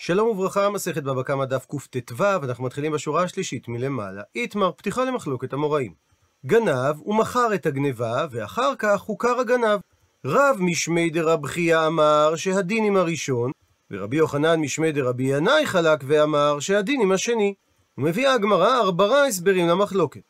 שלום וברכה, מסכת בבא קמא דף קט"ו, אנחנו מתחילים בשורה השלישית מלמעלה. איתמר, פתיחה למחלוקת המוראים. גנב, הוא מכר את הגניבה, ואחר כך הוכר הגנב. רב משמי דרב חייא אמר שהדין עם הראשון, ורבי יוחנן משמי דרבי ינאי חלק ואמר שהדין עם השני. ומביאה הגמרא ארבעה הסברים למחלוקת.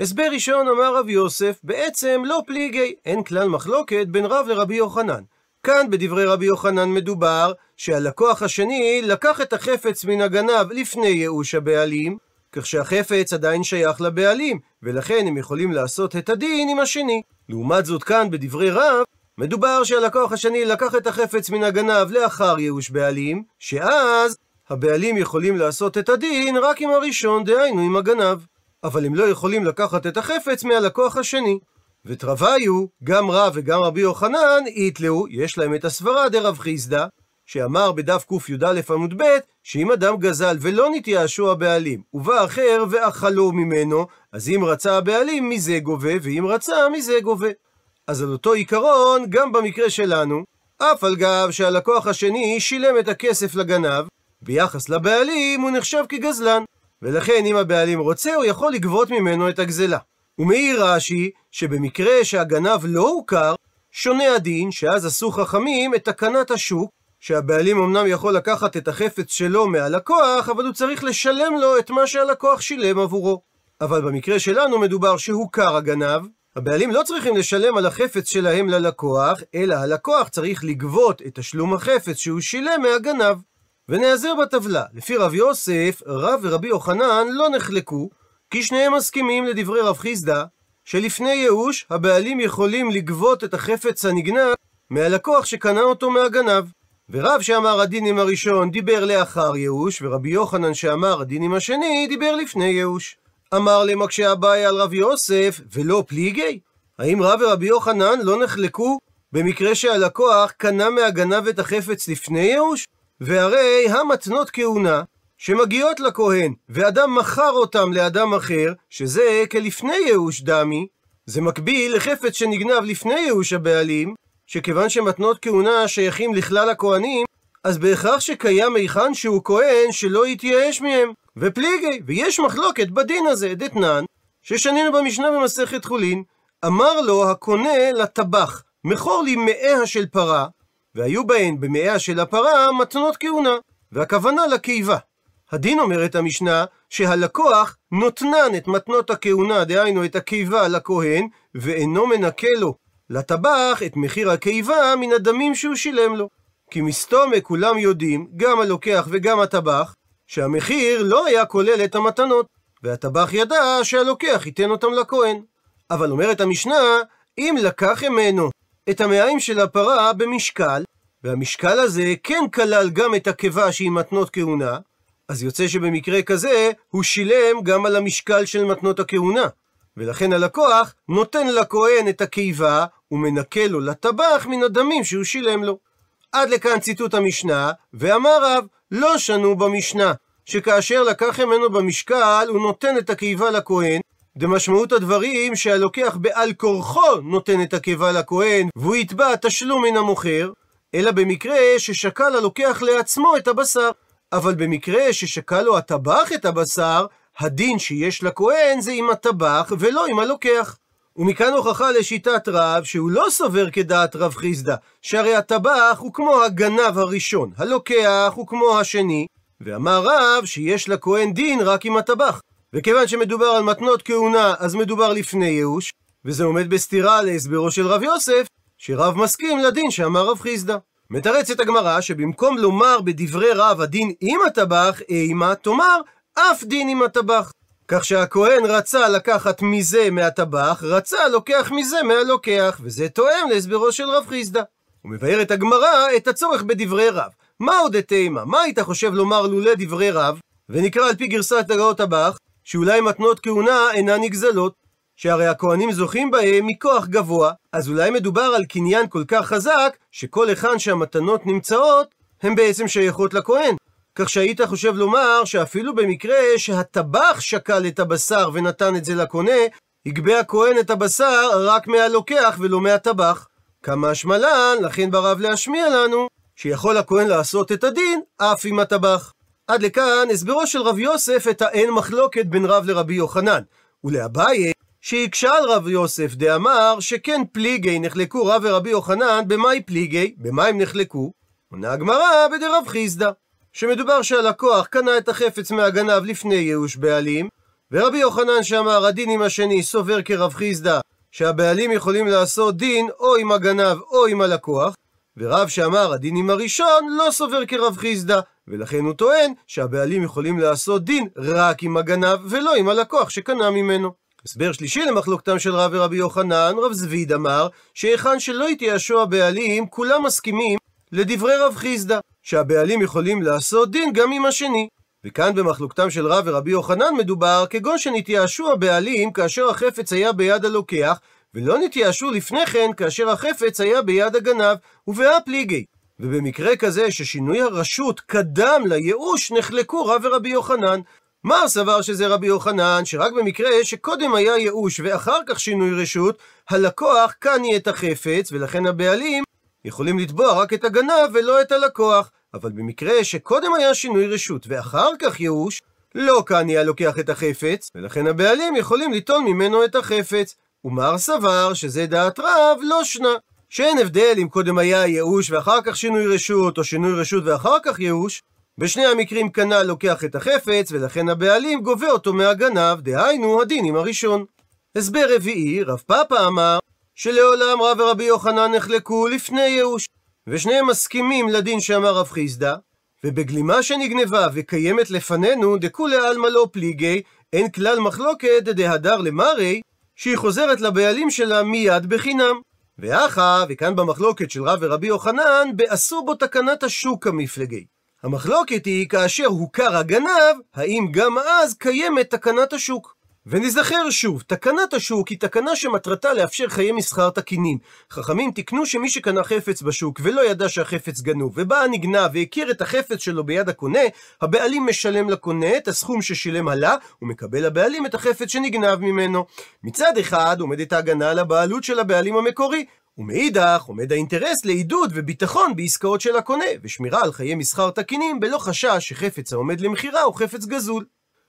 הסבר ראשון אמר רב יוסף, בעצם לא פליגי, אין כלל מחלוקת בין רב לרבי יוחנן. כאן בדברי רבי יוחנן מדובר שהלקוח השני לקח את החפץ מן הגנב לפני ייאוש הבעלים, כך שהחפץ עדיין שייך לבעלים, ולכן הם יכולים לעשות את הדין עם השני. לעומת זאת כאן בדברי רב, מדובר שהלקוח השני לקח את החפץ מן הגנב לאחר ייאוש בעלים, שאז הבעלים יכולים לעשות את הדין רק עם הראשון, דהיינו עם הגנב. אבל הם לא יכולים לקחת את החפץ מהלקוח השני. ותרוויו, גם רב וגם רבי יוחנן, איתלאו, יש להם את הסברה דרב חיסדא, שאמר בדף קי"א עמוד ב', שאם אדם גזל ולא נתייאשו הבעלים, ובא אחר ואכלו ממנו, אז אם רצה הבעלים, מזה גובה, ואם רצה, מזה גובה. אז על אותו עיקרון, גם במקרה שלנו, אף על גב שהלקוח השני שילם את הכסף לגנב, ביחס לבעלים הוא נחשב כגזלן. ולכן אם הבעלים רוצה, הוא יכול לגבות ממנו את הגזלה. ומעיר רש"י, שבמקרה שהגנב לא הוכר, שונה הדין שאז עשו חכמים את תקנת השוק, שהבעלים אמנם יכול לקחת את החפץ שלו מהלקוח, אבל הוא צריך לשלם לו את מה שהלקוח שילם עבורו. אבל במקרה שלנו מדובר שהוכר הגנב, הבעלים לא צריכים לשלם על החפץ שלהם ללקוח, אלא הלקוח צריך לגבות את תשלום החפץ שהוא שילם מהגנב. ונעזר בטבלה, לפי רב יוסף, רב ורבי יוחנן לא נחלקו, כי שניהם מסכימים לדברי רב חיסדא, שלפני ייאוש הבעלים יכולים לגבות את החפץ הנגנב מהלקוח שקנה אותו מהגנב. ורב שאמר הדינים הראשון דיבר לאחר ייאוש, ורבי יוחנן שאמר הדינים השני דיבר לפני ייאוש. אמר למקשה אביי על רב יוסף, ולא פליגי? האם רב ורבי יוחנן לא נחלקו במקרה שהלקוח קנה מהגנב את החפץ לפני ייאוש? והרי המתנות כהונה שמגיעות לכהן, ואדם מכר אותם לאדם אחר, שזה כלפני ייאוש דמי, זה מקביל לחפץ שנגנב לפני ייאוש הבעלים, שכיוון שמתנות כהונה שייכים לכלל הכהנים, אז בהכרח שקיים היכן שהוא כהן שלא יתייאש מהם. ופליגי, ויש מחלוקת בדין הזה, דתנן, ששנינו במשנה במסכת חולין, אמר לו הקונה לטבח, מכור לי מאיה של פרה, והיו בהן במאיה של הפרה מתנות כהונה, והכוונה לקיבה. הדין אומרת המשנה שהלקוח נותנן את מתנות הכהונה, דהיינו את הקיבה לכהן, ואינו מנקה לו לטבח את מחיר הקיבה מן הדמים שהוא שילם לו. כי מסתומה כולם יודעים, גם הלוקח וגם הטבח, שהמחיר לא היה כולל את המתנות, והטבח ידע שהלוקח ייתן אותם לכהן. אבל אומרת המשנה, אם לקח ממנו את המעיים של הפרה במשקל, והמשקל הזה כן כלל גם את הקיבה שהיא מתנות כהונה, אז יוצא שבמקרה כזה הוא שילם גם על המשקל של מתנות הכהונה. ולכן הלקוח נותן לכהן את הקיבה ומנקה לו לטבח מן הדמים שהוא שילם לו. עד לכאן ציטוט המשנה, ואמר רב, לא שנו במשנה, שכאשר לקח ממנו במשקל, הוא נותן את הקיבה לכהן, דמשמעות הדברים שהלוקח בעל כורחו נותן את הקיבה לכהן, והוא יתבע תשלום מן המוכר, אלא במקרה ששקל הלוקח לעצמו את הבשר. אבל במקרה ששקל לו הטבח את הבשר, הדין שיש לכהן זה עם הטבח ולא עם הלוקח. ומכאן הוכחה לשיטת רב שהוא לא סובר כדעת רב חיסדא, שהרי הטבח הוא כמו הגנב הראשון, הלוקח הוא כמו השני, ואמר רב שיש לכהן דין רק עם הטבח. וכיוון שמדובר על מתנות כהונה, אז מדובר לפני ייאוש, וזה עומד בסתירה להסברו של רב יוסף, שרב מסכים לדין שאמר רב חיסדא. מתרצת הגמרא שבמקום לומר בדברי רב הדין עם הטבח, אימה, תאמר אף דין עם הטבח. כך שהכהן רצה לקחת מזה מהטבח, רצה לוקח מזה מהלוקח, וזה תואם להסברו של רב חיסדא. הוא מבאר את הגמרא את הצורך בדברי רב. מה עוד את אימה? מה היית חושב לומר לולא דברי רב, ונקרא על פי גרסת הגאות טבח, שאולי מתנות כהונה אינן נגזלות, שהרי הכהנים זוכים בהם מכוח גבוה, אז אולי מדובר על קניין כל כך חזק, שכל היכן שהמתנות נמצאות, הן בעצם שייכות לכהן. כך שהיית חושב לומר שאפילו במקרה שהטבח שקל את הבשר ונתן את זה לקונה, יגבה הכהן את הבשר רק מהלוקח ולא מהטבח. כמה השמלן, לכן ברב להשמיע לנו, שיכול הכהן לעשות את הדין אף עם הטבח. עד לכאן הסברו של רב יוסף את האין מחלוקת בין רב לרבי יוחנן. ולאביי, שהקשה על רב יוסף דאמר שכן פליגי נחלקו רב ורבי יוחנן במאי פליגי, במה הם נחלקו? עונה הגמרא בדרב חיסדא, שמדובר שהלקוח קנה את החפץ מהגנב לפני ייאוש בעלים, ורבי יוחנן שאמר הדין עם השני סובר כרב חיסדא, שהבעלים יכולים לעשות דין או עם הגנב או עם הלקוח, ורב שאמר הדין עם הראשון לא סובר כרב חיסדא, ולכן הוא טוען שהבעלים יכולים לעשות דין רק עם הגנב ולא עם הלקוח שקנה ממנו. הסבר שלישי למחלוקתם של רב ורבי יוחנן, רב זביד אמר שהיכן שלא התייאשו הבעלים, כולם מסכימים לדברי רב חיסדא, שהבעלים יכולים לעשות דין גם עם השני. וכאן במחלוקתם של רב ורבי יוחנן מדובר כגון שנתייאשו הבעלים כאשר החפץ היה ביד הלוקח, ולא נתייאשו לפני כן כאשר החפץ היה ביד הגנב, ובאה פליגי. ובמקרה כזה ששינוי הרשות קדם לייאוש, נחלקו רב ורבי יוחנן. מר סבר שזה רבי יוחנן, שרק במקרה שקודם היה ייאוש ואחר כך שינוי רשות, הלקוח קני את החפץ, ולכן הבעלים יכולים לתבוע רק את הגנב ולא את הלקוח. אבל במקרה שקודם היה שינוי רשות ואחר כך ייאוש, לא קני הלוקח את החפץ, ולכן הבעלים יכולים ליטול ממנו את החפץ. ומר סבר שזה דעת רב לא שנה. שאין הבדל אם קודם היה ייאוש ואחר כך שינוי רשות, או שינוי רשות ואחר כך ייאוש. בשני המקרים כנ"ל לוקח את החפץ, ולכן הבעלים גובה אותו מהגנב, דהיינו הדין עם הראשון. הסבר רביעי, רב פאפא אמר, שלעולם רב ורבי יוחנן נחלקו לפני ייאוש, ושניהם מסכימים לדין שאמר רב חיסדא, ובגלימה שנגנבה וקיימת לפנינו, דכולי עלמא לא פליגי, אין כלל מחלוקת דהדר למרי, שהיא חוזרת לבעלים שלה מיד בחינם. ואחא, וכאן במחלוקת של רב ורבי יוחנן, בעשו בו תקנת השוק המפלגי. המחלוקת היא כאשר הוכר הגנב, האם גם אז קיימת תקנת השוק. ונזכר שוב, תקנת השוק היא תקנה שמטרתה לאפשר חיי מסחר תקינים. חכמים תיקנו שמי שקנה חפץ בשוק ולא ידע שהחפץ גנוב, ובא הנגנב והכיר את החפץ שלו ביד הקונה, הבעלים משלם לקונה את הסכום ששילם עלה, ומקבל הבעלים את החפץ שנגנב ממנו. מצד אחד עומדת ההגנה על הבעלות של הבעלים המקורי, ומאידך עומד האינטרס לעידוד וביטחון בעסקאות של הקונה, ושמירה על חיי מסחר תקינים בלא חשש שחפץ העומד למכירה הוא חפץ גזול.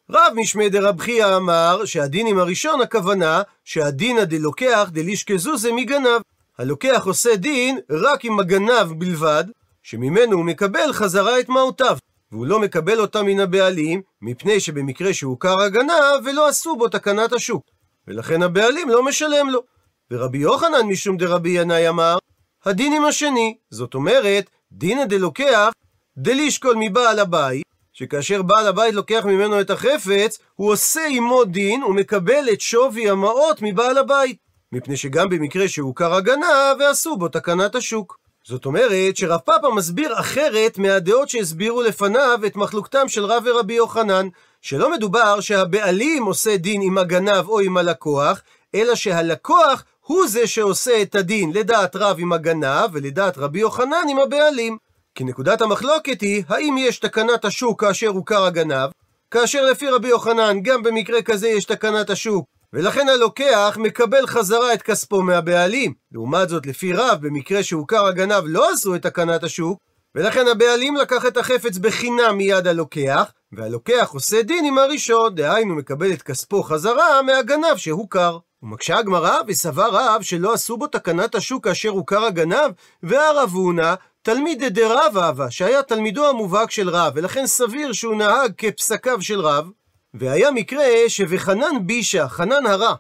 רב משמי דרב אמר שהדין עם הראשון הכוונה שהדינא דלוקח דלישקזוזי מגנב. הלוקח עושה דין רק עם הגנב בלבד, שממנו הוא מקבל חזרה את מעותיו, והוא לא מקבל אותם מן הבעלים, מפני שבמקרה שהוכר הגנב ולא עשו בו תקנת השוק, ולכן הבעלים לא משלם לו. ורבי יוחנן משום דרבי ינאי אמר, הדין עם השני, זאת אומרת, דינא דלוקח דלישקול מבעל הבית, שכאשר בעל הבית לוקח ממנו את החפץ, הוא עושה עמו דין ומקבל את שווי המעות מבעל הבית. מפני שגם במקרה שהוכר הגנה ועשו בו תקנת השוק. זאת אומרת שרב פאפא מסביר אחרת מהדעות שהסבירו לפניו את מחלוקתם של רב ורבי יוחנן, שלא מדובר שהבעלים עושה דין עם הגנב או עם הלקוח, אלא שהלקוח הוא זה שעושה את הדין לדעת רב עם הגנב ולדעת רבי יוחנן עם הבעלים. כי נקודת המחלוקת היא, האם יש תקנת השוק כאשר הוכר הגנב, כאשר לפי רבי יוחנן גם במקרה כזה יש תקנת השוק, ולכן הלוקח מקבל חזרה את כספו מהבעלים. לעומת זאת, לפי רב, במקרה שהוכר הגנב לא עשו את תקנת השוק, ולכן הבעלים לקח את החפץ בחינם מיד הלוקח, והלוקח עושה דין עם הראשון, דהיינו מקבל את כספו חזרה מהגנב שהוכר. ומקשה הגמרא, וסבר רב שלא עשו בו תקנת השוק כאשר הוכר הגנב, והרב הונא תלמיד דרב אהבה, שהיה תלמידו המובהק של רב, ולכן סביר שהוא נהג כפסקיו של רב, והיה מקרה שבחנן בישה, חנן הרע,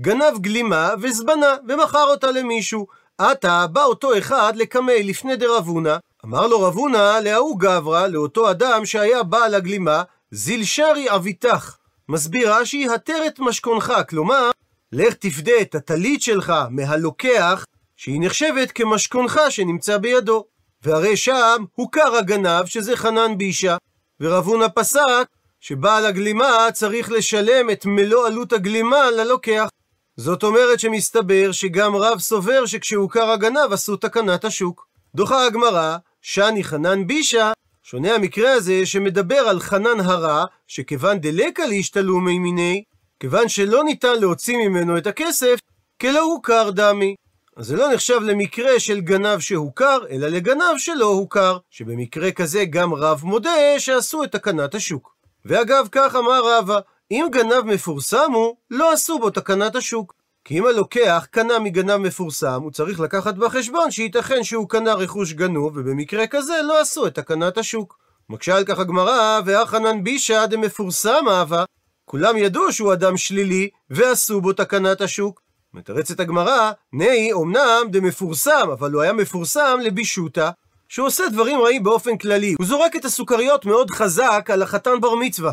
גנב גלימה וזבנה, ומכר אותה למישהו. עתה בא אותו אחד לקמי לפני דרבונה, אמר לו רבונה להוא גברא, לאותו אדם שהיה בעל הגלימה, זילשרי אביתך. מסביר רש"י, התר את משכונך, כלומר, לך תפדה את הטלית שלך מהלוקח, שהיא נחשבת כמשכונך שנמצא בידו. והרי שם הוכר הגנב שזה חנן בישה, ורב הונא פסק שבעל הגלימה צריך לשלם את מלוא עלות הגלימה ללוקח. זאת אומרת שמסתבר שגם רב סובר שכשהוכר הגנב עשו תקנת השוק. דוחה הגמרא, שני חנן בישה, שונה המקרה הזה שמדבר על חנן הרע, שכיוון דלקה להשתלו מימיני, כיוון שלא ניתן להוציא ממנו את הכסף, כלא הוכר דמי. אז זה לא נחשב למקרה של גנב שהוכר, אלא לגנב שלא הוכר, שבמקרה כזה גם רב מודה שעשו את תקנת השוק. ואגב, כך אמר רבא, אם גנב מפורסם הוא, לא עשו בו תקנת השוק. כי אם הלוקח קנה מגנב מפורסם, הוא צריך לקחת בחשבון שייתכן שהוא קנה רכוש גנוב, ובמקרה כזה לא עשו את תקנת השוק. מקשה על כך הגמרא, ואחנן בישא דמפורסם אהבה. כולם ידעו שהוא אדם שלילי, ועשו בו תקנת השוק. מתרצת הגמרא, נהי אמנם דמפורסם, אבל הוא היה מפורסם לבישוטה, שהוא עושה דברים רעים באופן כללי. הוא זורק את הסוכריות מאוד חזק על החתן בר מצווה.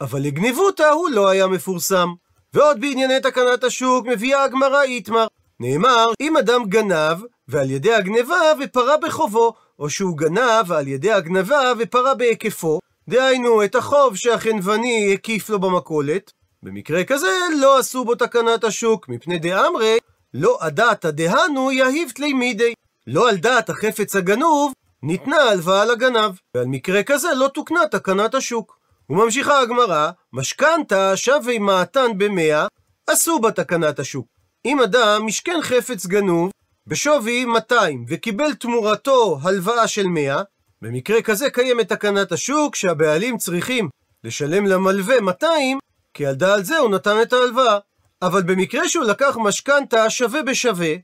אבל לגניבותא הוא לא היה מפורסם. ועוד בענייני תקנת השוק מביאה הגמרא איתמר. נאמר, אם אדם גנב, ועל ידי הגנבה ופרה בחובו, או שהוא גנב ועל ידי הגנבה ופרה בהיקפו, דהיינו את החוב שהחנווני הקיף לו במכולת, במקרה כזה לא עשו בו תקנת השוק, מפני דאמרי, לא עדת הדהנו יהיב תלי מידי. לא על דעת החפץ הגנוב, ניתנה הלוואה לגנב, ועל מקרה כזה לא תוקנה תקנת השוק. וממשיכה הגמרא, משכנתה שווה מעתן במאה, עשו בה תקנת השוק. אם אדם משכן חפץ גנוב בשווי 200 וקיבל תמורתו הלוואה של 100, במקרה כזה קיימת תקנת השוק שהבעלים צריכים לשלם למלווה 200, כי על דעת זה הוא נתן את ההלוואה. אבל במקרה שהוא לקח משכנתה שווה בשווה,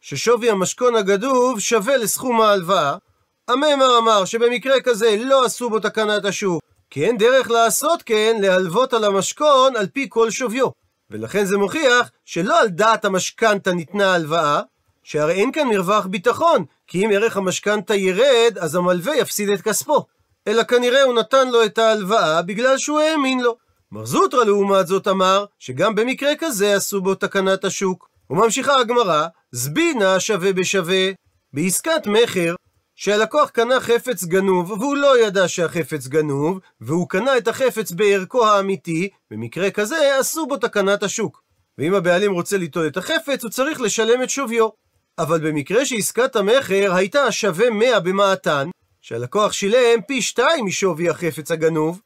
ששווי המשכון הגדוב שווה לסכום ההלוואה, הממר אמר שבמקרה כזה לא עשו בו תקנת השוק, כי אין דרך לעשות כן להלוות על המשכון על פי כל שוויו. ולכן זה מוכיח שלא על דעת המשכנתה ניתנה הלוואה, שהרי אין כאן מרווח ביטחון, כי אם ערך המשכנתה ירד, אז המלווה יפסיד את כספו. אלא כנראה הוא נתן לו את ההלוואה בגלל שהוא האמין לו. מר זוטרא לעומת זאת אמר, שגם במקרה כזה עשו בו תקנת השוק. וממשיכה הגמרא, זבינה שווה בשווה. בעסקת מכר, שהלקוח קנה חפץ גנוב, והוא לא ידע שהחפץ גנוב, והוא קנה את החפץ בערכו האמיתי, במקרה כזה עשו בו תקנת השוק. ואם הבעלים רוצה ליטול את החפץ, הוא צריך לשלם את שוויו. אבל במקרה שעסקת המכר הייתה שווה 100 במעתן, שהלקוח שילם פי שתיים משווי החפץ הגנוב,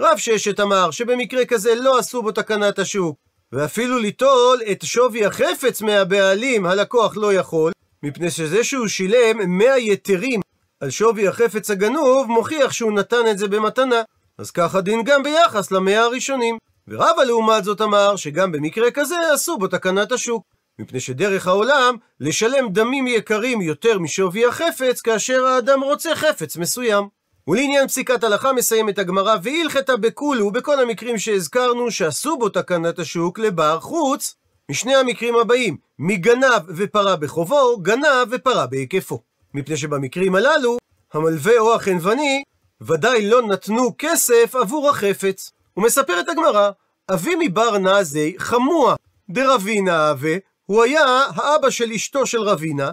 רב ששת אמר שבמקרה כזה לא עשו בו תקנת השוק, ואפילו ליטול את שווי החפץ מהבעלים הלקוח לא יכול, מפני שזה שהוא שילם 100 יתרים על שווי החפץ הגנוב, מוכיח שהוא נתן את זה במתנה. אז ככה דין גם ביחס למאה הראשונים. ורבא לעומת זאת אמר שגם במקרה כזה עשו בו תקנת השוק. מפני שדרך העולם, לשלם דמים יקרים יותר משווי החפץ, כאשר האדם רוצה חפץ מסוים. ולעניין פסיקת הלכה מסיימת הגמרא, והלכתה בכולו בכל המקרים שהזכרנו שעשו בו תקנת השוק לבר חוץ, משני המקרים הבאים, מגנב ופרה בחובו, גנב ופרה בהיקפו. מפני שבמקרים הללו, המלווה או החנווני ודאי לא נתנו כסף עבור החפץ. ומספרת הגמרא, אבי מבר נזי חמוע דרבינה אבה, הוא היה האבא של אשתו של רבינה,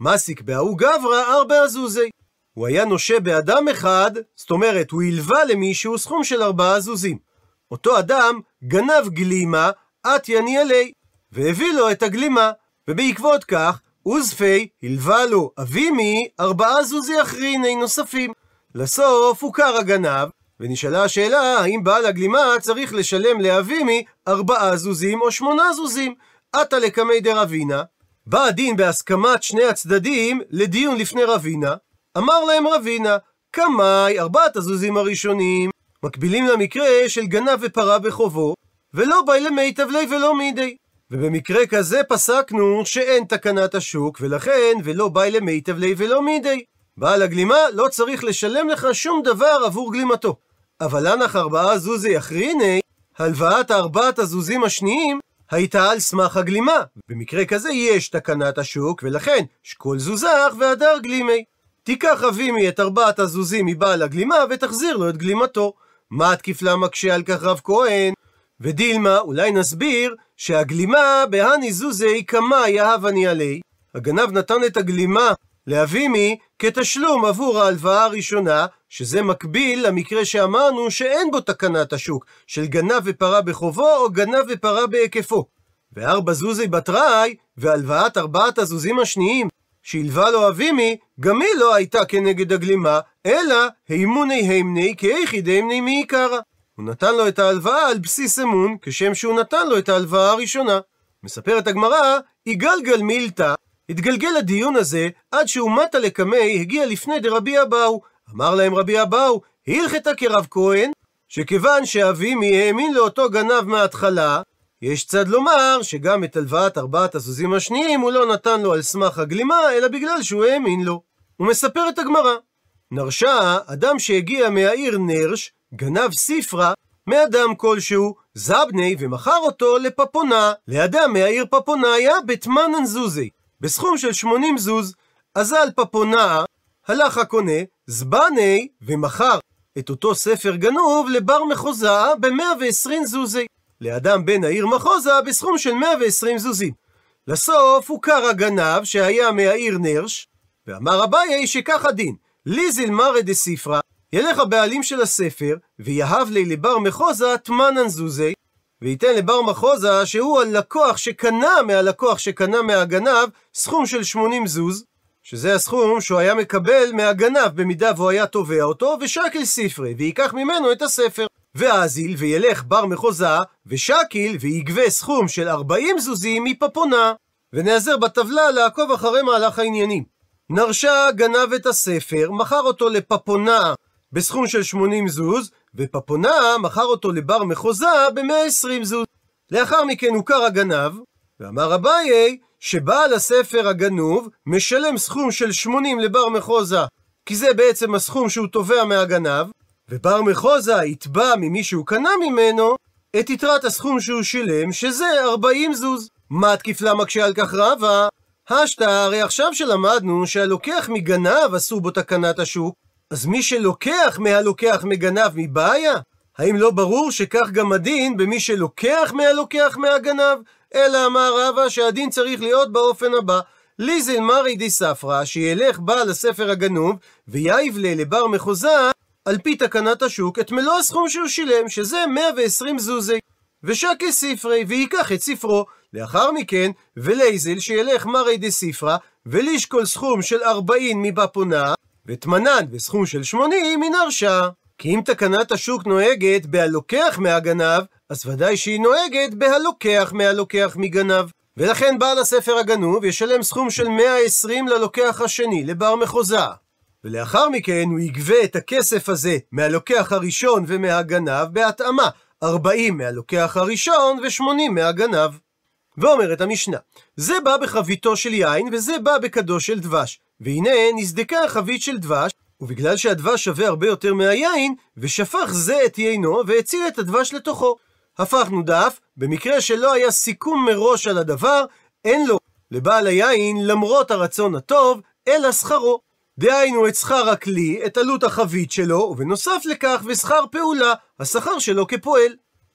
מסיק בהוא גברא ארבע עזוזי. הוא היה נושה באדם אחד, זאת אומרת, הוא הלווה למישהו סכום של ארבעה זוזים. אותו אדם גנב גלימה, את יניאלי, והביא לו את הגלימה, ובעקבות כך, עוזפי הלווה לו אבימי ארבעה זוזי אחריני נוספים. לסוף הוכר הגנב, ונשאלה השאלה האם בעל הגלימה צריך לשלם לאבימי ארבעה זוזים או שמונה זוזים. עתה לקמי דרבינה, בא הדין בהסכמת שני הצדדים לדיון לפני רבינה, אמר להם רבינה, קמאי ארבעת הזוזים הראשונים מקבילים למקרה של גנב ופרה בחובו, ולא באי למיטב ליה ולא מידי. ובמקרה כזה פסקנו שאין תקנת השוק, ולכן ולא באי למיטב ליה ולא מידי. בעל הגלימה לא צריך לשלם לך שום דבר עבור גלימתו. אבל לנח ארבעה זוזי אחריני, הלוואת ארבעת הזוזים השניים הייתה על סמך הגלימה. במקרה כזה יש תקנת השוק, ולכן שקול זוזך והדר גלימי. תיקח אבימי את ארבעת הזוזים מבעל הגלימה ותחזיר לו את גלימתו. מה התקיף לה מקשה על כך רב כהן? ודילמה, אולי נסביר שהגלימה בהני זוזי כמה יהב אני עלי. הגנב נתן את הגלימה לאבימי כתשלום עבור ההלוואה הראשונה, שזה מקביל למקרה שאמרנו שאין בו תקנת השוק, של גנב ופרה בחובו או גנב ופרה בהיקפו. וארבע זוזי בתראי, והלוואת ארבעת הזוזים השניים שהלווה לו אבימי, גם היא לא הייתה כנגד הגלימה, אלא הימוני הימני כיחידי מעיקרא. הוא נתן לו את ההלוואה על בסיס אמון, כשם שהוא נתן לו את ההלוואה הראשונה. מספרת הגמרא, יגלגל מילתא, התגלגל הדיון הזה עד שאומתא לקמי הגיע לפני דרבי אבאו. אמר להם רבי אבאו, הלכתה כרב כהן, שכיוון שאבימי האמין לאותו גנב מההתחלה, יש צד לומר שגם את הלוואת ארבעת הסוסים השניים הוא לא נתן לו על סמך הגלימה, אלא בגלל שהוא האמין לו. הוא מספר את הגמרא. נרשה, אדם שהגיע מהעיר נרש, גנב ספרה מאדם כלשהו, זבני, ומכר אותו לפפונה, לאדם מהעיר פפוניה בתמנן זוזי, בסכום של 80 זוז. אזל פפונה, הלך הקונה, זבני, ומכר את אותו ספר גנוב לבר מחוזה ב-120 זוזי. לאדם בן העיר מחוזה בסכום של 120 זוזים. לסוף הוכר הגנב שהיה מהעיר נרש, ואמר אביי שכך הדין, לי זילמרא דספרא, ילך הבעלים של הספר, ויהב לי לבר מחוזה תמנן זוזי, וייתן לבר מחוזה שהוא הלקוח שקנה מהלקוח שקנה מהגנב סכום של 80 זוז, שזה הסכום שהוא היה מקבל מהגנב במידה והוא היה תובע אותו, ושקל ספרי, וייקח ממנו את הספר. ואזיל וילך בר מחוזה, ושקיל, ויגבה סכום של 40 זוזים מפפונה. ונעזר בטבלה לעקוב אחרי מהלך העניינים. נרשה גנב את הספר, מכר אותו לפפונה בסכום של 80 זוז, ופפונה מכר אותו לבר מחוזה ב-120 זוז. לאחר מכן הוכר הגנב, ואמר אביי שבעל הספר הגנוב משלם סכום של 80 לבר מחוזה, כי זה בעצם הסכום שהוא תובע מהגנב, ובר מחוזה יתבע ממי שהוא קנה ממנו את יתרת הסכום שהוא שילם, שזה 40 זוז. מה תקיפלה מקשה על כך רבה? השתא, הרי עכשיו שלמדנו שהלוקח מגנב אסור בו תקנת השוק, אז מי שלוקח מהלוקח מגנב מבעיה? האם לא ברור שכך גם הדין במי שלוקח מהלוקח מהגנב? אלא אמר רבא שהדין צריך להיות באופן הבא. ליזל מרי די ספרא, שילך בעל הספר הגנוב, ויאיב לה לבר מחוזה, על פי תקנת השוק, את מלוא הסכום שהוא שילם, שזה 120 זוזי. ושקי ספרי, וייקח את ספרו. לאחר מכן, ולייזל שילך מרי די ספרא, ולשקול סכום של 40 מבפונה, ותמנן בסכום של 80 מן הרשע. כי אם תקנת השוק נוהגת בהלוקח מהגנב, אז ודאי שהיא נוהגת בהלוקח מהלוקח מגנב. ולכן בעל הספר הגנוב ישלם סכום של 120 ללוקח השני, לבר מחוזה. ולאחר מכן הוא יגבה את הכסף הזה מהלוקח הראשון ומהגנב בהתאמה, 40 מהלוקח הראשון ו-80 מהגנב. ואומרת המשנה, זה בא בחביתו של יין וזה בא בכדו של דבש. והנה נסדקה החבית של דבש, ובגלל שהדבש שווה הרבה יותר מהיין, ושפך זה את יינו והציל את הדבש לתוכו. הפכנו דף, במקרה שלא היה סיכום מראש על הדבר, אין לו לבעל היין למרות הרצון הטוב, אלא שכרו. דהיינו את שכר הכלי, את עלות החבית שלו, ובנוסף לכך ושכר פעולה, השכר שלו כפועל.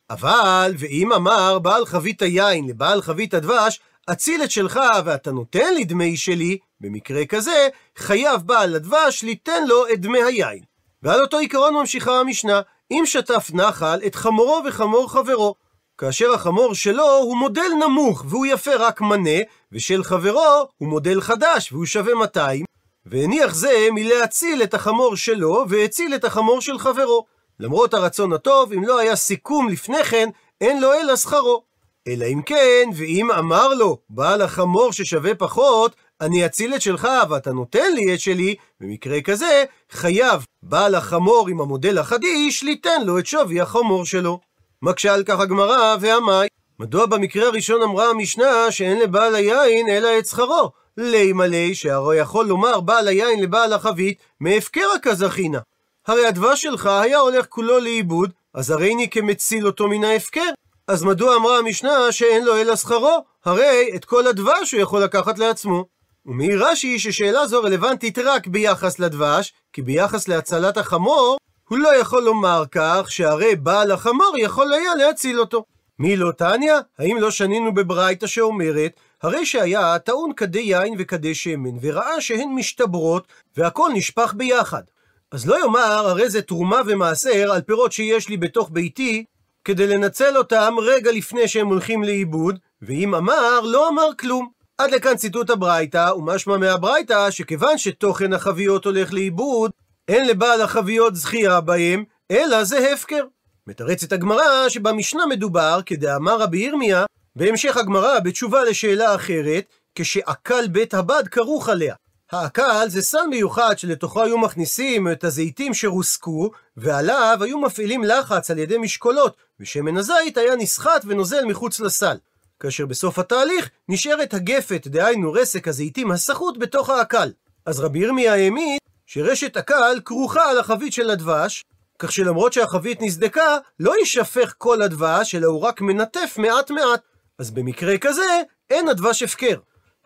אבל, ואם אמר בעל חבית היין לבעל חבית הדבש, אציל את שלך ואתה נותן לי דמי שלי, במקרה כזה, חייב בעל הדבש ליתן לו את דמי היין. ועל אותו עיקרון ממשיכה המשנה, אם שטף נחל את חמורו וחמור חברו. כאשר החמור שלו הוא מודל נמוך והוא יפה רק מנה, ושל חברו הוא מודל חדש והוא שווה 200, והניח זה מלהציל את החמור שלו והציל את החמור של חברו. למרות הרצון הטוב, אם לא היה סיכום לפני כן, אין לו אלא שכרו. אלא אם כן, ואם אמר לו, בעל החמור ששווה פחות, אני אציל את שלך ואתה נותן לי את שלי, במקרה כזה, חייב בעל החמור עם המודל החדיש ליתן לו את שווי החמור שלו. מקשה על כך הגמרא והמאי, מדוע במקרה הראשון אמרה המשנה שאין לבעל היין אלא את שכרו? לי מלא שהרי יכול לומר בעל היין לבעל החבית, מהפקרא כזכינה. הרי הדבש שלך היה הולך כולו לאיבוד, אז הרי אני כמציל אותו מן ההפקר. אז מדוע אמרה המשנה שאין לו אלא שכרו? הרי את כל הדבש הוא יכול לקחת לעצמו. ומעיר רש"י ששאלה זו רלוונטית רק ביחס לדבש, כי ביחס להצלת החמור, הוא לא יכול לומר כך שהרי בעל החמור יכול היה להציל אותו. מי לא תניא? האם לא שנינו בברייתא שאומרת, הרי שהיה טעון כדי יין וכדי שמן, וראה שהן משתברות, והכל נשפך ביחד. אז לא יאמר, הרי זה תרומה ומעשר על פירות שיש לי בתוך ביתי, כדי לנצל אותם רגע לפני שהם הולכים לאיבוד, ואם אמר, לא אמר כלום. עד לכאן ציטוט הברייתא, ומשמע מהברייתא שכיוון שתוכן החביות הולך לאיבוד, אין לבעל החביות זכייה בהם, אלא זה הפקר. מתרצת הגמרא שבמשנה מדובר, כדאמר רבי ירמיה, בהמשך הגמרא בתשובה לשאלה אחרת, כשעקל בית הבד כרוך עליה. העקל זה סל מיוחד שלתוכו היו מכניסים את הזיתים שרוסקו, ועליו היו מפעילים לחץ על ידי משקולות, ושמן הזית היה נסחט ונוזל מחוץ לסל. כאשר בסוף התהליך נשארת הגפת, דהיינו רסק הזיתים הסחוט בתוך העקל. אז רבי ירמיה העמיד שרשת עקל כרוכה על החבית של הדבש, כך שלמרות שהחבית נסדקה, לא יישפך כל הדבש, אלא הוא רק מנטף מעט מעט. אז במקרה כזה, אין הדבש הפקר.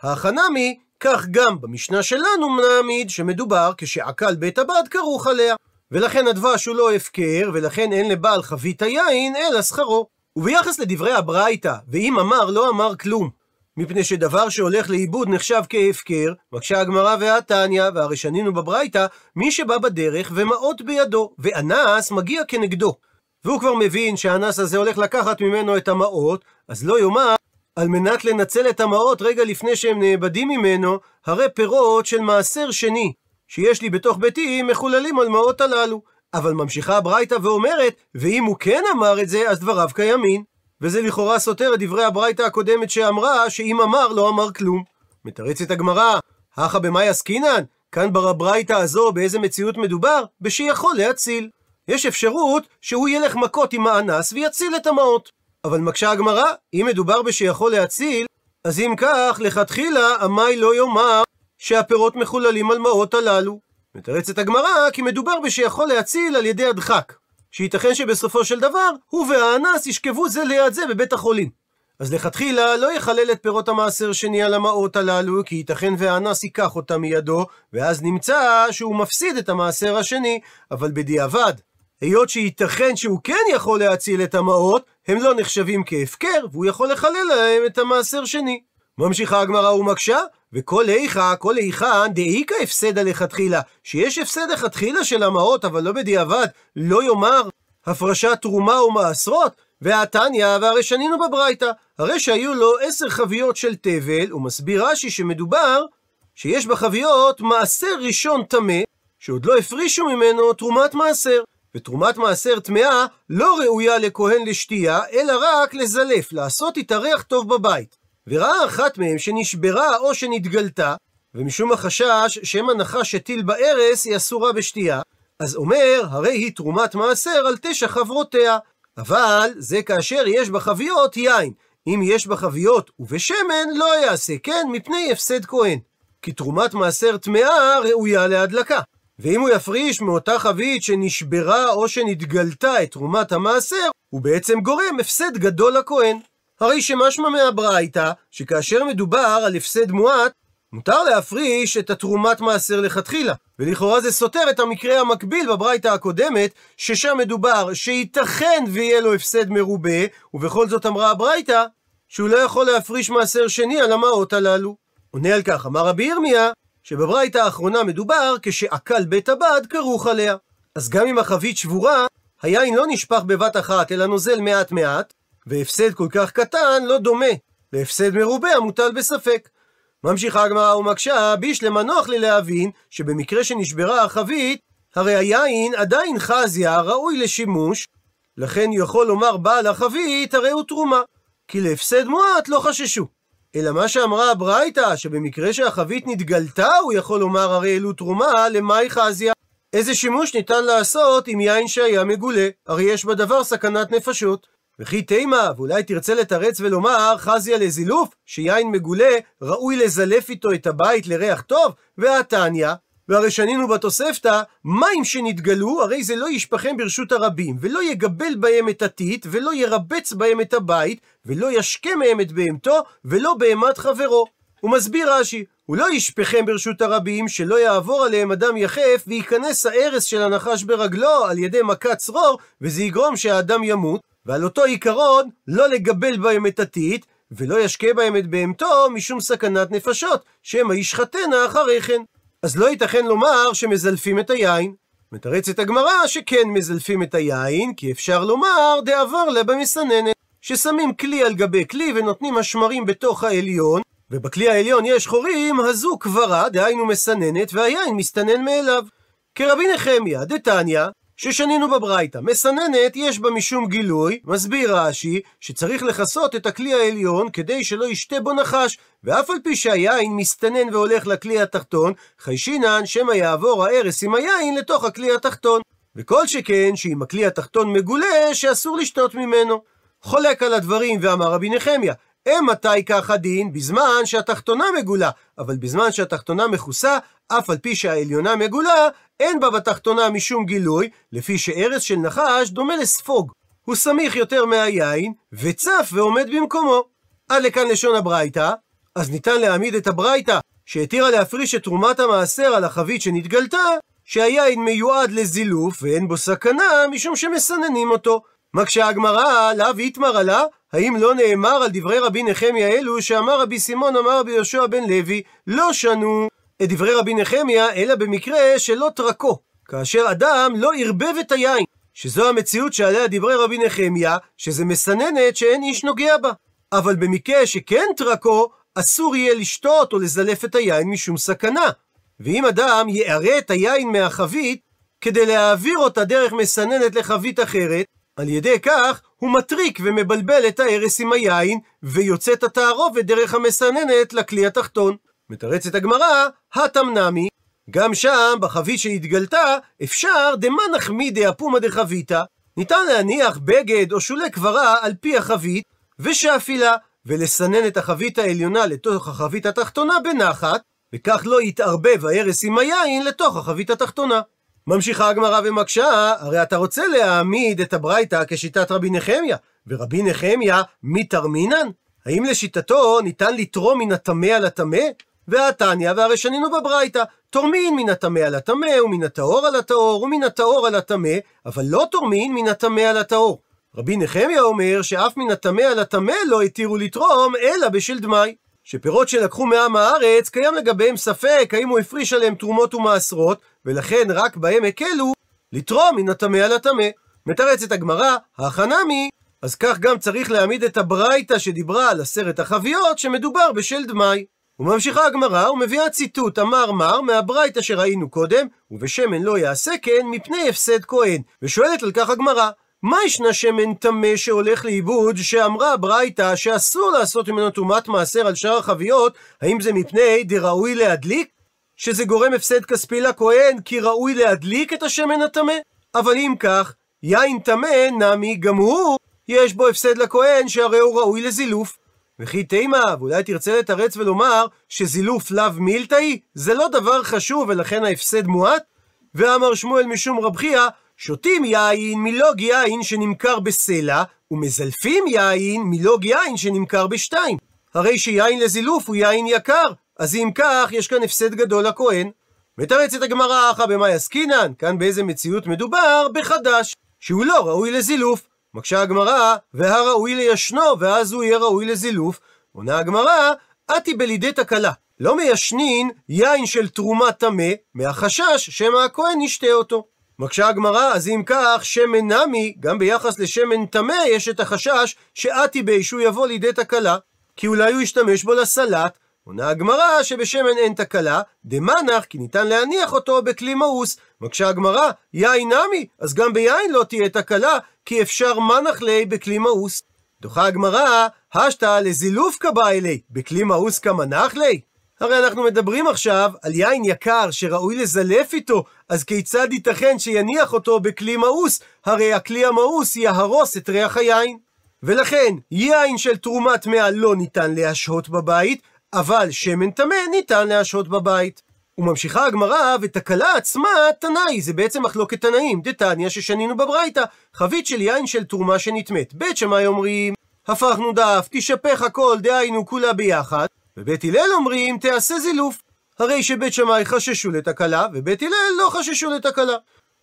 החנמי, כך גם במשנה שלנו נעמיד שמדובר כשעקל בית הבד כרוך עליה. ולכן הדבש הוא לא הפקר, ולכן אין לבעל חבית היין אלא שכרו. וביחס לדברי הברייתא, ואם אמר לא אמר כלום, מפני שדבר שהולך לאיבוד נחשב כהפקר, מקשה הגמרא והתניא, והרי שנינו בברייתא, מי שבא בדרך ומעות בידו, ואנס מגיע כנגדו. והוא כבר מבין שהאנס הזה הולך לקחת ממנו את המעות, אז לא יאמר, על מנת לנצל את המעות רגע לפני שהם נאבדים ממנו, הרי פירות של מעשר שני, שיש לי בתוך ביתי, מחוללים על מעות הללו. אבל ממשיכה הברייתא ואומרת, ואם הוא כן אמר את זה, אז דבריו קיימים. וזה לכאורה סותר את דברי הברייתא הקודמת שאמרה, שאם אמר, לא אמר כלום. מתרצת הגמרא, הכא במאי עסקינן? כאן בברייתא הזו, באיזה מציאות מדובר? בשיכול להציל. יש אפשרות שהוא ילך מכות עם האנס ויציל את המעות. אבל מקשה הגמרא, אם מדובר בשיכול להציל, אז אם כך, לכתחילה, עמי לא יאמר שהפירות מחוללים על מעות הללו. מתרצת הגמרא, כי מדובר בשיכול להציל על ידי הדחק. שייתכן שבסופו של דבר, הוא והאנס ישכבו זה ליד זה בבית החולים. אז לכתחילה לא יחלל את פירות המעשר שני על המעות הללו, כי ייתכן והאנס ייקח אותם מידו, ואז נמצא שהוא מפסיד את המעשר השני, אבל בדיעבד, היות שייתכן שהוא כן יכול להציל את המעות, הם לא נחשבים כהפקר, והוא יכול לחלל להם את המעשר שני. ממשיכה הגמרא ומקשה, וכל איכה, כל איכן, דאיכא הפסדה לכתחילה, שיש הפסד לכתחילה של המעות, אבל לא בדיעבד, לא יאמר הפרשת תרומה ומעשרות, והתניא, והרי שנינו בברייתא, הרי שהיו לו עשר חביות של תבל, ומסביר רש"י שמדובר שיש בחביות מעשר ראשון טמא, שעוד לא הפרישו ממנו תרומת מעשר. ותרומת מעשר טמאה לא ראויה לכהן לשתייה, אלא רק לזלף, לעשות איתה ריח טוב בבית. וראה אחת מהם שנשברה או שנתגלתה, ומשום החשש שמא נחש הטיל בארס היא אסורה בשתייה, אז אומר, הרי היא תרומת מעשר על תשע חברותיה. אבל זה כאשר יש בחביות יין. אם יש בחביות ובשמן, לא יעשה כן מפני הפסד כהן. כי תרומת מעשר טמאה ראויה להדלקה. ואם הוא יפריש מאותה חבית שנשברה או שנתגלתה את תרומת המעשר, הוא בעצם גורם הפסד גדול לכהן. הרי שמשמע מהברייתא, שכאשר מדובר על הפסד מועט, מותר להפריש את התרומת מעשר לכתחילה. ולכאורה זה סותר את המקרה המקביל בברייתא הקודמת, ששם מדובר שייתכן ויהיה לו הפסד מרובה, ובכל זאת אמרה הברייתא, שהוא לא יכול להפריש מעשר שני על המעות הללו. עונה על כך, אמר רבי ירמיה, שבברייתא האחרונה מדובר כשעקל בית הבד כרוך עליה. אז גם אם החבית שבורה, היין לא נשפך בבת אחת, אלא נוזל מעט מעט, והפסד כל כך קטן לא דומה להפסד מרובה המוטל בספק. ממשיכה הגמרא ומקשה, בישלמה נוח לי להבין שבמקרה שנשברה החבית, הרי היין עדיין חזיה ראוי לשימוש, לכן יכול לומר בעל החבית הרי הוא תרומה, כי להפסד מועט לא חששו. אלא מה שאמרה הברייתא, שבמקרה שהחבית נתגלתה, הוא יכול לומר הרי אלו תרומה, למאי חזיה. איזה שימוש ניתן לעשות עם יין שהיה מגולה? הרי יש בדבר סכנת נפשות. וכי תימה, ואולי תרצה לתרץ ולומר, חזיה לזילוף, שיין מגולה, ראוי לזלף איתו את הבית לריח טוב, והתניא, והרי שנינו בתוספתא, מים שנתגלו, הרי זה לא ישפכם ברשות הרבים, ולא יגבל בהם את הטיט, ולא ירבץ בהם את הבית, ולא ישקה מהם את בהמתו, ולא בהמת חברו. הוא מסביר רש"י, הוא לא ישפכם ברשות הרבים, שלא יעבור עליהם אדם יחף, וייכנס הארס של הנחש ברגלו על ידי מכת צרור, וזה יגרום שהאדם ימות, ועל אותו עיקרון, לא לגבל בהם את הטיט, ולא ישקה בהם את בהמתו משום סכנת נפשות, שמא ישחטנה אחרי כן. אז לא ייתכן לומר שמזלפים את היין. מתרצת הגמרא שכן מזלפים את היין, כי אפשר לומר דעבר לה במסננת, ששמים כלי על גבי כלי ונותנים השמרים בתוך העליון, ובכלי העליון יש חורים, הזו קברה, דהיינו מסננת, והיין מסתנן מאליו. כרבי נחמיה, דתניא, ששנינו בברייתא. מסננת יש בה משום גילוי, מסביר רש"י, שצריך לכסות את הכלי העליון כדי שלא ישתה בו נחש, ואף על פי שהיין מסתנן והולך לכלי התחתון, חיישינן שמא יעבור הארס עם היין לתוך הכלי התחתון. וכל שכן שאם הכלי התחתון מגולה, שאסור לשתות ממנו. חולק על הדברים ואמר רבי נחמיה, אם מתי כך הדין? בזמן שהתחתונה מגולה, אבל בזמן שהתחתונה מכוסה, אף על פי שהעליונה מגולה, אין בה בתחתונה משום גילוי, לפי שארס של נחש דומה לספוג. הוא סמיך יותר מהיין, וצף ועומד במקומו. עד לכאן לשון הברייתא, אז ניתן להעמיד את הברייתא, שהתירה להפריש את תרומת המעשר על החבית שנתגלתה, שהיין מיועד לזילוף ואין בו סכנה, משום שמסננים אותו. מקשה הגמרא, לאו יתמר עלה, האם לא נאמר על דברי רבי נחמיה אלו, שאמר רבי סימון אמר רבי יהושע בן לוי, לא שנו את דברי רבי נחמיה, אלא במקרה שלא תרקו, כאשר אדם לא ערבב את היין, שזו המציאות שעליה דברי רבי נחמיה, שזה מסננת שאין איש נוגע בה. אבל במקרה שכן תרקו, אסור יהיה לשתות או לזלף את היין משום סכנה. ואם אדם יערה את היין מהחבית, כדי להעביר אותה דרך מסננת לחבית אחרת, על ידי כך הוא מטריק ומבלבל את ההרס עם היין, ויוצאת התערובת דרך המסננת לכלי התחתון. מתרצת הגמרא, התמנמי, גם שם, בחבית שהתגלתה, אפשר דמה נחמי אפומה דחביתא. ניתן להניח בגד או שולי קברה על פי החבית, ושאפילה, ולסנן את החבית העליונה לתוך החבית התחתונה בנחת, וכך לא יתערבב ההרס עם היין לתוך החבית התחתונה. ממשיכה הגמרא ומקשה, הרי אתה רוצה להעמיד את הברייתא כשיטת רבי נחמיה, ורבי נחמיה מתרמינן? האם לשיטתו ניתן לתרום מן הטמא על הטמא? והתניא, והרי שנינו בברייתא, תורמין מן הטמא על הטמא, ומן הטהור על הטהור, ומן הטהור על הטמא, אבל לא תורמין מן הטמא על הטהור. רבי נחמיה אומר שאף מן הטמא על הטמא לא התירו לתרום, אלא בשל דמאי. שפירות שלקחו מעם הארץ, קיים לגביהם ספק האם הוא הפריש עליהם תרומות ומעשרות, ולכן רק בהם הקלו לתרום מן הטמא על הטמא. מתרצת הגמרא, החנמי, אז כך גם צריך להעמיד את הברייתא שדיברה על עשרת החביות, שמדובר בשל דמאי. וממשיכה הגמרא ומביאה ציטוט אמר מר מהברייתא שראינו קודם, ובשמן לא יעשה כן מפני הפסד כהן. ושואלת על כך הגמרא, מה ישנה שמן טמא שהולך לאיבוד, שאמרה ברייתא שאסור לעשות ממנו טומאת מעשר על שאר החביות, האם זה מפני דראוי להדליק? שזה גורם הפסד כספי לכהן, כי ראוי להדליק את השמן הטמא? אבל אם כך, יין טמא נמי גם הוא, יש בו הפסד לכהן, שהרי הוא ראוי לזילוף. וכי תימה, ואולי תרצה לתרץ ולומר שזילוף לאו מילתאי, זה לא דבר חשוב ולכן ההפסד מועט? ואמר שמואל משום רב חייא, שותים יין מלוג יין שנמכר בסלע, ומזלפים יין מלוג יין שנמכר בשתיים. הרי שיין לזילוף הוא יין יקר, אז אם כך, יש כאן הפסד גדול לכהן. מתרצת הגמרא אחא במאי עסקינן, כאן באיזה מציאות מדובר? בחדש, שהוא לא ראוי לזילוף. מקשה הגמרא, והראוי לישנו, ואז הוא יהיה ראוי לזילוף. עונה הגמרא, אתי בלידי תקלה. לא מיישנין יין של תרומה טמא, מהחשש שמא הכהן ישתה אותו. מקשה הגמרא, אז אם כך, שמן נמי, גם ביחס לשמן טמא, יש את החשש שאתי בי שהוא יבוא לידי תקלה, כי אולי הוא ישתמש בו לסלט. עונה הגמרא שבשמן אין תקלה, דמנח כי ניתן להניח אותו בכלי מאוס. מקשה הגמרא, יין נמי, אז גם ביין לא תהיה תקלה, כי אפשר מנח לי בכלי מאוס. דוחה הגמרא, השתא לזילוף קבע אלי, בכלי מאוס כמנח לי? הרי אנחנו מדברים עכשיו על יין יקר שראוי לזלף איתו, אז כיצד ייתכן שיניח אותו בכלי מאוס? הרי הכלי המאוס יהרוס את ריח היין. ולכן, יין של תרומה טמאה לא ניתן להשהות בבית, אבל שמן טמא ניתן להשהות בבית. וממשיכה הגמרא, ותקלה עצמה תנאי, זה בעצם מחלוקת תנאים, דתניא ששנינו בברייתא, חבית של יין של תרומה שנטמאת. בית שמאי אומרים, הפכנו דף, תשפך הכל, דהיינו כולה ביחד, ובית הלל אומרים, תעשה זילוף. הרי שבית שמאי חששו לתקלה, ובית הלל לא חששו לתקלה.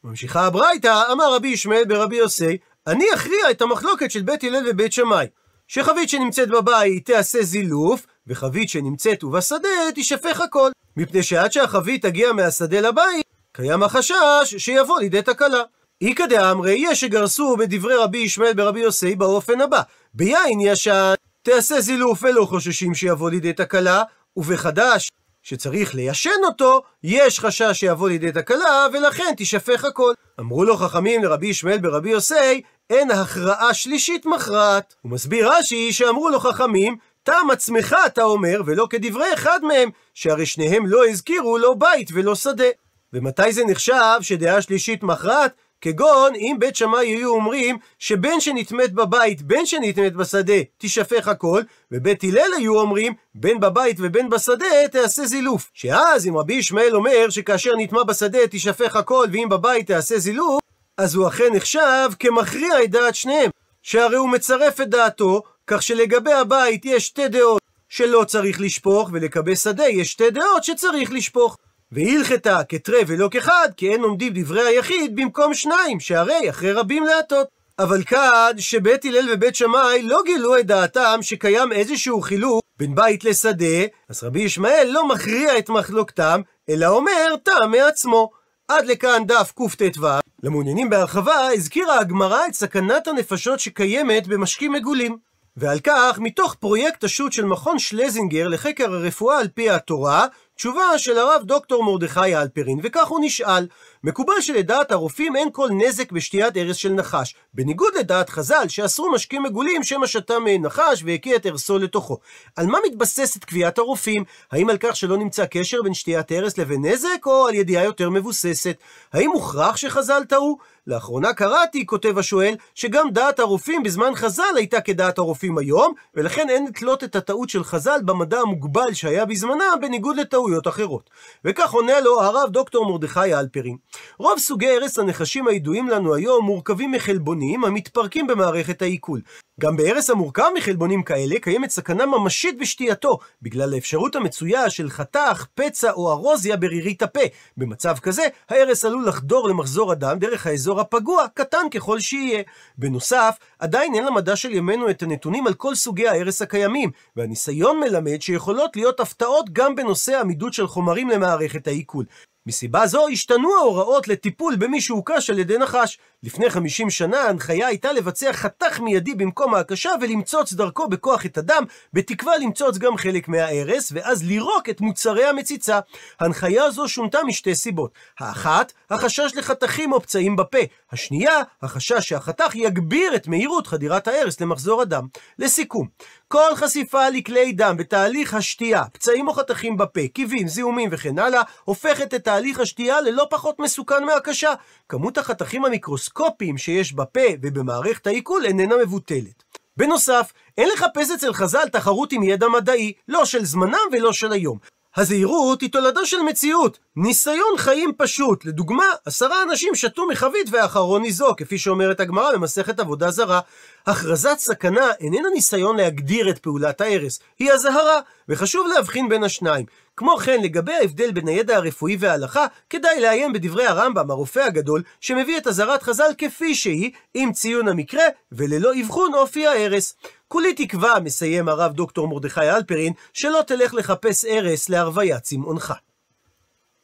ממשיכה הברייתא, אמר רבי ישמעאל ברבי יוסי, אני אכריע את המחלוקת של בית הלל ובית שמאי. שחבית שנמצאת בבית תעשה זילוף, וחבית שנמצאת ובשדה תשפך הכל. מפני שעד שהחבית תגיע מהשדה לבית, קיים החשש שיבוא לידי תקלה. איכא דאמרי, יש שגרסו בדברי רבי ישמעאל ברבי יוסי באופן הבא: ביין ישן תעשה זילוף ולא חוששים שיבוא לידי תקלה, ובחדש שצריך ליישן אותו, יש חשש שיבוא לידי תקלה, ולכן תישפך הכל. אמרו לו חכמים לרבי ישמעאל ברבי יוסי, אין הכרעה שלישית מכרעת. הוא מסביר רש"י שאמרו לו חכמים, טעם עצמך אתה אומר, ולא כדברי אחד מהם, שהרי שניהם לא הזכירו לא בית ולא שדה. ומתי זה נחשב שדעה שלישית מכרעת? כגון אם בית שמאי היו אומרים שבין שנטמאת בבית בין שנטמאת בשדה תישפך הכל ובית הלל היו אומרים בין בבית ובין בשדה תעשה זילוף שאז אם רבי ישמעאל אומר שכאשר נטמא בשדה תישפך הכל ואם בבית תעשה זילוף אז הוא אכן נחשב כמכריע את דעת שניהם שהרי הוא מצרף את דעתו כך שלגבי הבית יש שתי דעות שלא צריך לשפוך ולגבי שדה יש שתי דעות שצריך לשפוך והלכתה כתרי ולא כחד, כי אין עומדים דברי היחיד במקום שניים, שהרי אחרי רבים להטות. אבל כאן, שבית הלל ובית שמאי לא גילו את דעתם שקיים איזשהו חילוק בין בית לשדה, אז רבי ישמעאל לא מכריע את מחלוקתם, אלא אומר טעם מעצמו. עד לכאן דף קט"ו. למעוניינים בהרחבה, הזכירה הגמרא את סכנת הנפשות שקיימת במשקים מגולים. ועל כך, מתוך פרויקט השו"ת של מכון שלזינגר לחקר הרפואה על פי התורה, תשובה של הרב דוקטור מרדכי אלפרין, וכך הוא נשאל: מקובל שלדעת הרופאים אין כל נזק בשתיית ארס של נחש, בניגוד לדעת חז"ל שאסרו משקים מגולים שמא שתה מעין נחש והקיע את ארסו לתוכו. על מה מתבססת קביעת הרופאים? האם על כך שלא נמצא קשר בין שתיית ארס לבין נזק, או על ידיעה יותר מבוססת? האם מוכרח שחז"ל טעו? לאחרונה קראתי, כותב השואל, שגם דעת הרופאים בזמן חז"ל הייתה כדעת הרופאים היום, ולכן אין לתלות את הטעות של חז"ל במדע המוגבל שהיה בזמנם, בניגוד לטעויות אחרות. וכך עונה לו הרב דוקטור מרדכי אלפרין. רוב סוגי הרס הנחשים הידועים לנו היום מורכבים מחלבונים המתפרקים במערכת העיכול. גם בהרס המורכב מחלבונים כאלה קיימת סכנה ממשית בשתייתו, בגלל האפשרות המצויה של חתך, פצע או ארוזיה ברירית הפה. במצב כזה, ההרס עלול לחדור למחזור הדם דרך האזור הפגוע, קטן ככל שיהיה. בנוסף, עדיין אין למדע של ימינו את הנתונים על כל סוגי ההרס הקיימים, והניסיון מלמד שיכולות להיות הפתעות גם בנושא עמידות של חומרים למערכת העיכול. מסיבה זו השתנו ההוראות לטיפול במי שהוקש על ידי נחש. לפני 50 שנה ההנחיה הייתה לבצע חתך מיידי במקום ההקשה ולמצוץ דרכו בכוח את הדם, בתקווה למצוץ גם חלק מההרס, ואז לירוק את מוצרי המציצה. ההנחיה הזו שונתה משתי סיבות. האחת, החשש לחתכים או פצעים בפה. השנייה, החשש שהחתך יגביר את מהירות חדירת ההרס למחזור הדם. לסיכום, כל חשיפה לכלי דם בתהליך השתייה, פצעים או חתכים בפה, קיבים, זיהומים וכן הלאה, הופכת את תהליך השתייה ללא פחות מסוכן מהקשה. כמות החתכים המיקרוסקופיים שיש בפה ובמערכת העיכול איננה מבוטלת. בנוסף, אין לחפש אצל חז"ל תחרות עם ידע מדעי, לא של זמנם ולא של היום. הזהירות היא תולדה של מציאות, ניסיון חיים פשוט. לדוגמה, עשרה אנשים שתו מחבית והאחרון ניזוק, כפי שאומרת הגמרא במסכת עבודה זרה. הכרזת סכנה איננה ניסיון להגדיר את פעולת ההרס, היא אזהרה, וחשוב להבחין בין השניים. כמו כן, לגבי ההבדל בין הידע הרפואי וההלכה, כדאי לעיין בדברי הרמב"ם, הרופא הגדול, שמביא את אזהרת חז"ל כפי שהיא, עם ציון המקרה, וללא אבחון אופי ההרס. כולי תקווה, מסיים הרב דוקטור מרדכי אלפרין, שלא תלך לחפש ארס להרוויית צמאונך.